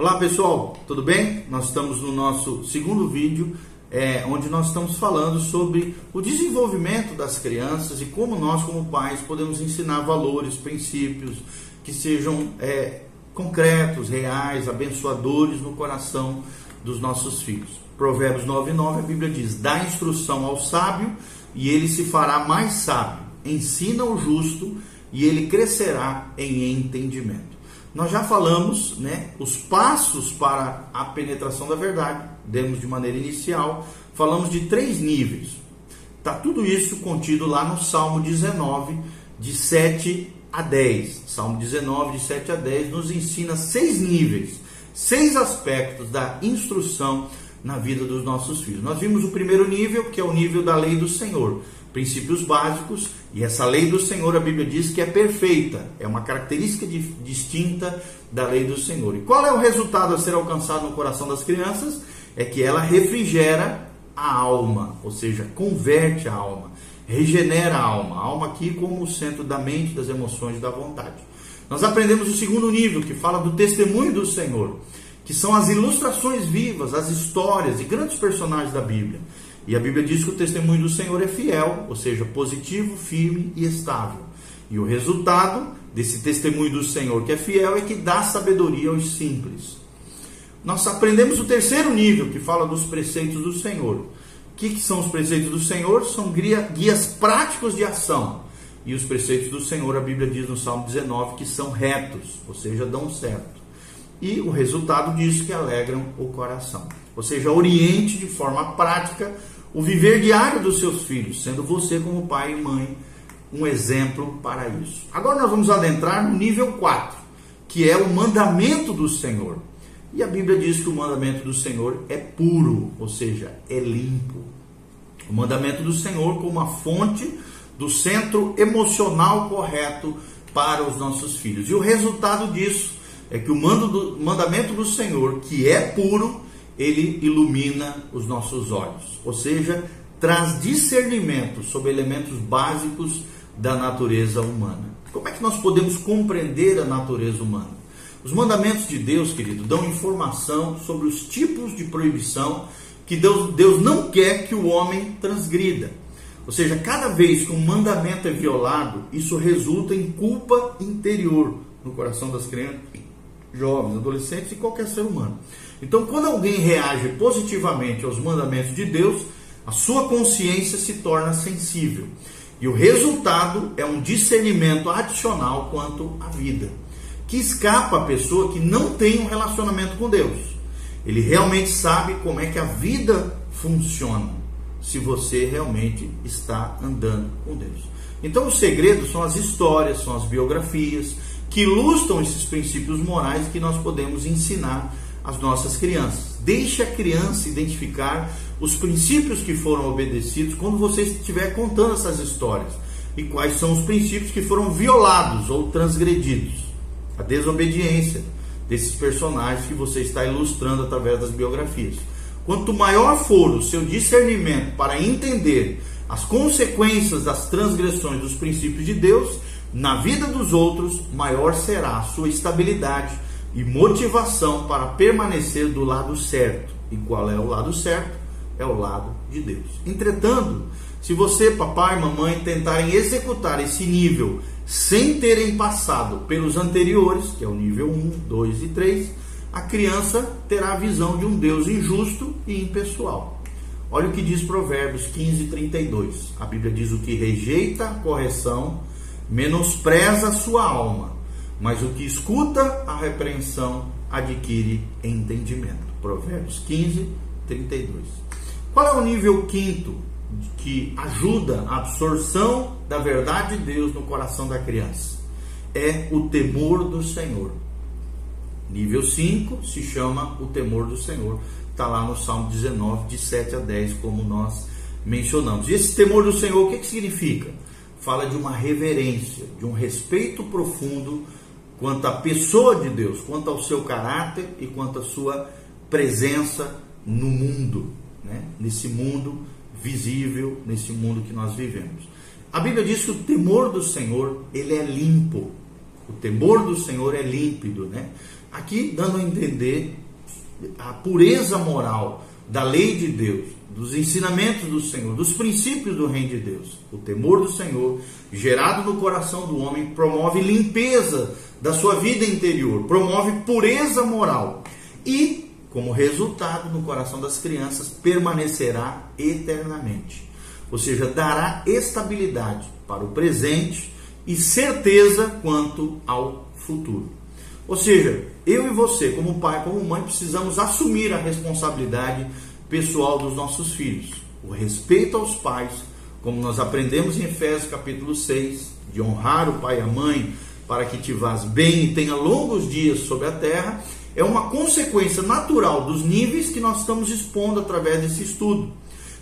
Olá pessoal, tudo bem? Nós estamos no nosso segundo vídeo, é, onde nós estamos falando sobre o desenvolvimento das crianças e como nós, como pais, podemos ensinar valores, princípios que sejam é, concretos, reais, abençoadores no coração dos nossos filhos. Provérbios 9,9 a Bíblia diz: Dá instrução ao sábio e ele se fará mais sábio. Ensina o justo e ele crescerá em entendimento. Nós já falamos, né, os passos para a penetração da verdade, demos de maneira inicial, falamos de três níveis. Tá tudo isso contido lá no Salmo 19, de 7 a 10. Salmo 19, de 7 a 10 nos ensina seis níveis, seis aspectos da instrução na vida dos nossos filhos. Nós vimos o primeiro nível, que é o nível da lei do Senhor princípios básicos, e essa lei do Senhor, a Bíblia diz que é perfeita, é uma característica de, distinta da lei do Senhor. E qual é o resultado a ser alcançado no coração das crianças? É que ela refrigera a alma, ou seja, converte a alma, regenera a alma, a alma aqui como o centro da mente, das emoções e da vontade. Nós aprendemos o segundo nível, que fala do testemunho do Senhor, que são as ilustrações vivas, as histórias e grandes personagens da Bíblia. E a Bíblia diz que o testemunho do Senhor é fiel, ou seja, positivo, firme e estável. E o resultado desse testemunho do Senhor que é fiel é que dá sabedoria aos simples. Nós aprendemos o terceiro nível, que fala dos preceitos do Senhor. O que, que são os preceitos do Senhor? São guias práticos de ação. E os preceitos do Senhor, a Bíblia diz no Salmo 19, que são retos, ou seja, dão certo. E o resultado disso que alegram o coração. Ou seja, oriente de forma prática o viver diário dos seus filhos, sendo você, como pai e mãe, um exemplo para isso. Agora nós vamos adentrar no nível 4, que é o mandamento do Senhor. E a Bíblia diz que o mandamento do Senhor é puro, ou seja, é limpo. O mandamento do Senhor como uma fonte do centro emocional correto para os nossos filhos. E o resultado disso é que o mandamento do Senhor, que é puro, ele ilumina os nossos olhos, ou seja, traz discernimento sobre elementos básicos da natureza humana. Como é que nós podemos compreender a natureza humana? Os mandamentos de Deus, querido, dão informação sobre os tipos de proibição que Deus, Deus não quer que o homem transgrida. Ou seja, cada vez que um mandamento é violado, isso resulta em culpa interior no coração das crianças, jovens, adolescentes e qualquer ser humano. Então, quando alguém reage positivamente aos mandamentos de Deus, a sua consciência se torna sensível. E o resultado é um discernimento adicional quanto à vida, que escapa a pessoa que não tem um relacionamento com Deus. Ele realmente sabe como é que a vida funciona, se você realmente está andando com Deus. Então, os segredos são as histórias, são as biografias, que ilustram esses princípios morais que nós podemos ensinar às nossas crianças. Deixe a criança identificar os princípios que foram obedecidos quando você estiver contando essas histórias e quais são os princípios que foram violados ou transgredidos. A desobediência desses personagens que você está ilustrando através das biografias. Quanto maior for o seu discernimento para entender as consequências das transgressões dos princípios de Deus, na vida dos outros, maior será a sua estabilidade e motivação para permanecer do lado certo. E qual é o lado certo? É o lado de Deus. Entretanto, se você, papai e mamãe, tentarem executar esse nível sem terem passado pelos anteriores, que é o nível 1, 2 e 3, a criança terá a visão de um Deus injusto e impessoal. Olha o que diz Provérbios 15, 32. A Bíblia diz: O que rejeita a correção menospreza a sua alma, mas o que escuta a repreensão adquire entendimento. Provérbios 15, 32. Qual é o nível quinto que ajuda a absorção da verdade de Deus no coração da criança? É o temor do Senhor. Nível 5 se chama o temor do Senhor. Está lá no Salmo 19, de 7 a 10, como nós mencionamos. E esse temor do Senhor, o que, que significa? fala de uma reverência, de um respeito profundo quanto à pessoa de Deus, quanto ao seu caráter e quanto à sua presença no mundo, né? nesse mundo visível, nesse mundo que nós vivemos. A Bíblia diz que o temor do Senhor, ele é limpo. O temor do Senhor é límpido, né? aqui dando a entender a pureza moral da lei de Deus, dos ensinamentos do Senhor, dos princípios do reino de Deus. O temor do Senhor, gerado no coração do homem, promove limpeza da sua vida interior, promove pureza moral e, como resultado, no coração das crianças permanecerá eternamente. Ou seja, dará estabilidade para o presente e certeza quanto ao futuro. Ou seja, eu e você, como pai, como mãe, precisamos assumir a responsabilidade pessoal dos nossos filhos. O respeito aos pais, como nós aprendemos em Efésios capítulo 6, de honrar o pai e a mãe para que te vás bem e tenha longos dias sobre a terra, é uma consequência natural dos níveis que nós estamos expondo através desse estudo,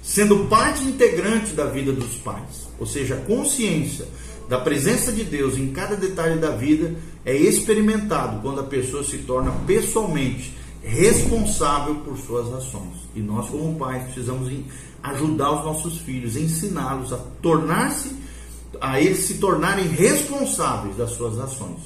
sendo parte integrante da vida dos pais, ou seja, a consciência da presença de Deus em cada detalhe da vida é experimentado quando a pessoa se torna pessoalmente responsável por suas ações. E nós, como pais, precisamos ajudar os nossos filhos, ensiná-los a tornar-se, a eles se tornarem responsáveis das suas ações.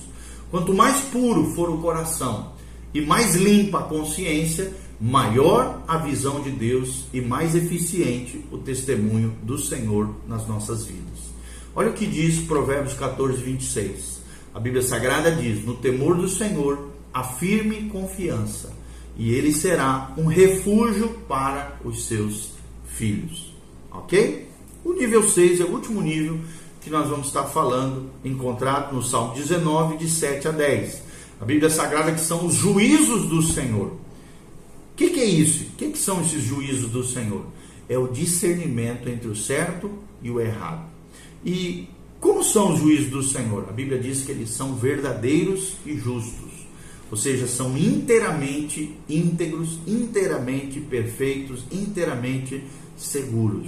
Quanto mais puro for o coração e mais limpa a consciência, maior a visão de Deus e mais eficiente o testemunho do Senhor nas nossas vidas. Olha o que diz Provérbios 14, 26. A Bíblia Sagrada diz: No temor do Senhor, a firme confiança, e ele será um refúgio para os seus filhos. Ok? O nível 6 é o último nível que nós vamos estar falando, encontrado no Salmo 19, de 7 a 10. A Bíblia Sagrada que são os juízos do Senhor. O que, que, é isso? O que, que são esses juízos do Senhor? É o discernimento entre o certo e o errado. E como são os juízos do Senhor? A Bíblia diz que eles são verdadeiros e justos, ou seja, são inteiramente íntegros, inteiramente perfeitos, inteiramente seguros.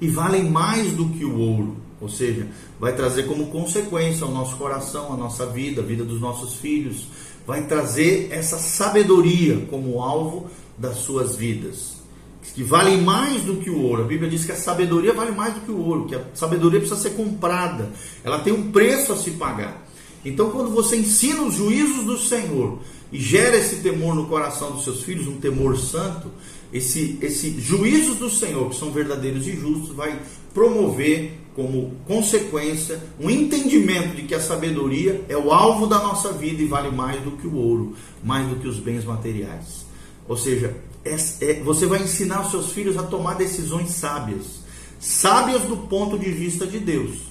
E valem mais do que o ouro, ou seja, vai trazer como consequência ao nosso coração, a nossa vida, a vida dos nossos filhos, vai trazer essa sabedoria como alvo das suas vidas que valem mais do que o ouro. A Bíblia diz que a sabedoria vale mais do que o ouro, que a sabedoria precisa ser comprada, ela tem um preço a se pagar. Então, quando você ensina os juízos do Senhor e gera esse temor no coração dos seus filhos, um temor santo, esse, esse juízos do Senhor, que são verdadeiros e justos, vai promover como consequência um entendimento de que a sabedoria é o alvo da nossa vida e vale mais do que o ouro, mais do que os bens materiais. Ou seja, é, é, você vai ensinar os seus filhos a tomar decisões sábias, sábias do ponto de vista de Deus.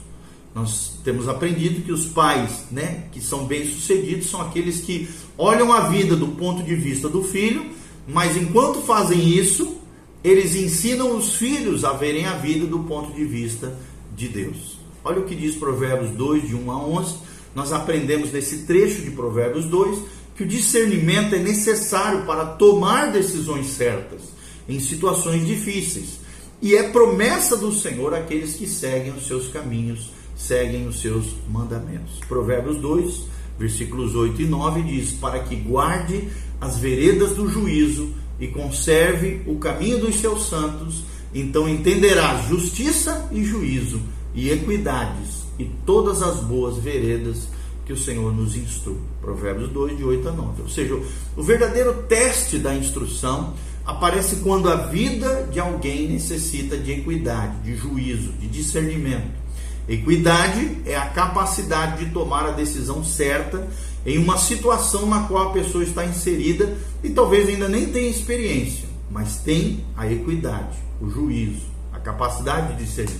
Nós temos aprendido que os pais, né, que são bem-sucedidos, são aqueles que olham a vida do ponto de vista do filho, mas enquanto fazem isso, eles ensinam os filhos a verem a vida do ponto de vista de Deus. Olha o que diz Provérbios 2, de 1 a 11. Nós aprendemos nesse trecho de Provérbios 2 que o discernimento é necessário para tomar decisões certas em situações difíceis. E é promessa do Senhor aqueles que seguem os seus caminhos, seguem os seus mandamentos. Provérbios 2, versículos 8 e 9 diz: Para que guarde as veredas do juízo e conserve o caminho dos seus santos, então entenderás justiça e juízo e equidades e todas as boas veredas que o Senhor nos instrui. Provérbios 2, de 8 a 9. Ou seja, o verdadeiro teste da instrução aparece quando a vida de alguém necessita de equidade, de juízo, de discernimento. Equidade é a capacidade de tomar a decisão certa em uma situação na qual a pessoa está inserida e talvez ainda nem tenha experiência, mas tem a equidade, o juízo, a capacidade de discernir.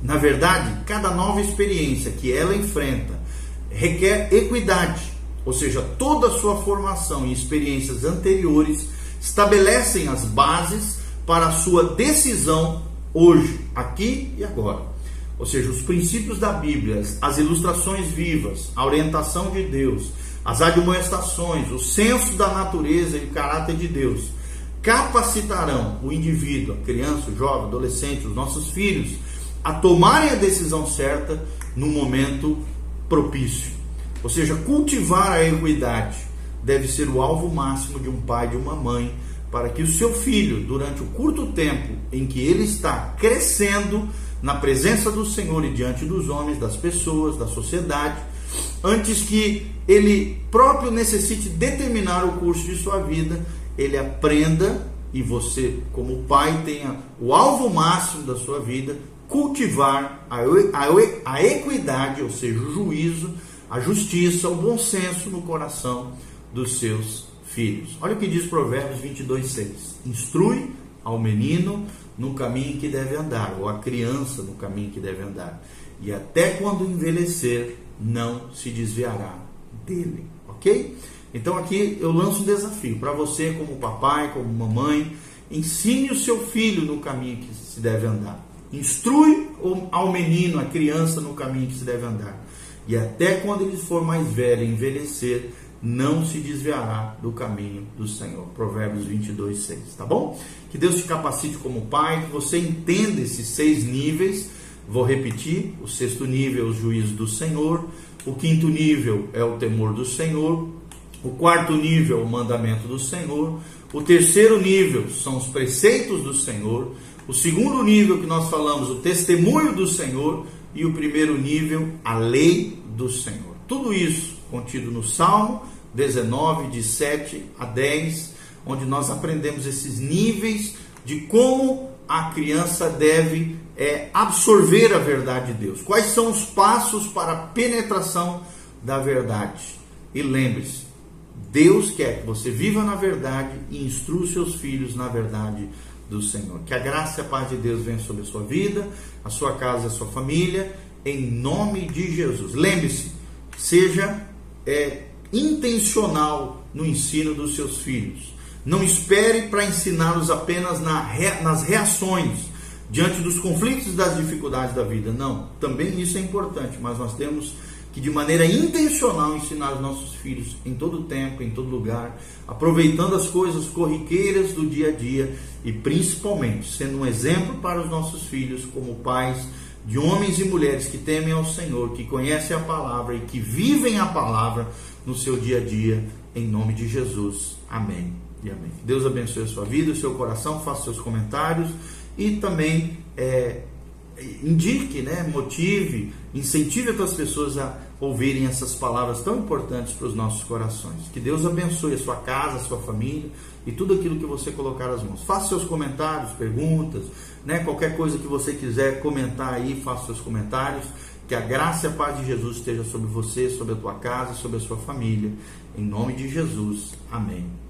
Na verdade, cada nova experiência que ela enfrenta requer equidade, ou seja, toda a sua formação e experiências anteriores estabelecem as bases para a sua decisão hoje, aqui e agora. Ou seja, os princípios da Bíblia, as ilustrações vivas, a orientação de Deus, as admoestações, o senso da natureza e o caráter de Deus capacitarão o indivíduo, a criança, o jovem, o adolescente, os nossos filhos, a tomarem a decisão certa no momento propício. Ou seja, cultivar a equidade deve ser o alvo máximo de um pai e de uma mãe, para que o seu filho, durante o curto tempo em que ele está crescendo na presença do Senhor e diante dos homens, das pessoas, da sociedade, antes que ele próprio necessite determinar o curso de sua vida, ele aprenda e você, como pai, tenha o alvo máximo da sua vida, cultivar a, a, a equidade, ou seja, o juízo, a justiça, o bom senso no coração dos seus filhos. Olha o que diz Provérbios 22, 6. Instrui ao menino no caminho que deve andar, ou a criança no caminho que deve andar, e até quando envelhecer, não se desviará dele, ok? Então aqui eu lanço um desafio para você, como papai, como mamãe, ensine o seu filho no caminho que se deve andar. Instrui ao menino, a criança, no caminho que se deve andar. E até quando ele for mais velho, envelhecer, não se desviará do caminho do Senhor. Provérbios 22, 6. Tá bom? Que Deus te capacite como pai, que você entenda esses seis níveis. Vou repetir: o sexto nível é o juízo do Senhor, o quinto nível é o temor do Senhor, o quarto nível, o mandamento do Senhor, o terceiro nível são os preceitos do Senhor, o segundo nível que nós falamos, o testemunho do Senhor, e o primeiro nível, a lei do Senhor. Tudo isso contido no Salmo 19, de 7 a 10, onde nós aprendemos esses níveis de como a criança deve é, absorver a verdade de Deus. Quais são os passos para a penetração da verdade? E lembre-se, Deus quer que você viva na verdade e instrua seus filhos na verdade do Senhor. Que a graça e a paz de Deus venha sobre a sua vida, a sua casa, a sua família, em nome de Jesus. Lembre-se, seja é, intencional no ensino dos seus filhos. Não espere para ensiná-los apenas na, nas reações diante dos conflitos e das dificuldades da vida. Não, também isso é importante, mas nós temos que de maneira intencional ensinar os nossos filhos em todo tempo, em todo lugar, aproveitando as coisas corriqueiras do dia a dia e principalmente sendo um exemplo para os nossos filhos como pais de homens e mulheres que temem ao Senhor, que conhecem a palavra e que vivem a palavra no seu dia a dia, em nome de Jesus. Amém e amém. Deus abençoe a sua vida, o seu coração, faça seus comentários e também é, indique, né, motive, incentive outras pessoas a ouvirem essas palavras tão importantes para os nossos corações. Que Deus abençoe a sua casa, a sua família e tudo aquilo que você colocar as mãos. Faça seus comentários, perguntas, né, qualquer coisa que você quiser comentar aí, faça seus comentários. Que a graça e a paz de Jesus esteja sobre você, sobre a tua casa, sobre a sua família. Em nome de Jesus. Amém.